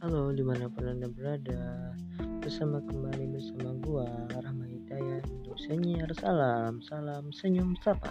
halo di mana pun anda berada? Bersama kembali bersama gua Rahma Hidayat Untuk senior salam Salam senyum sapa.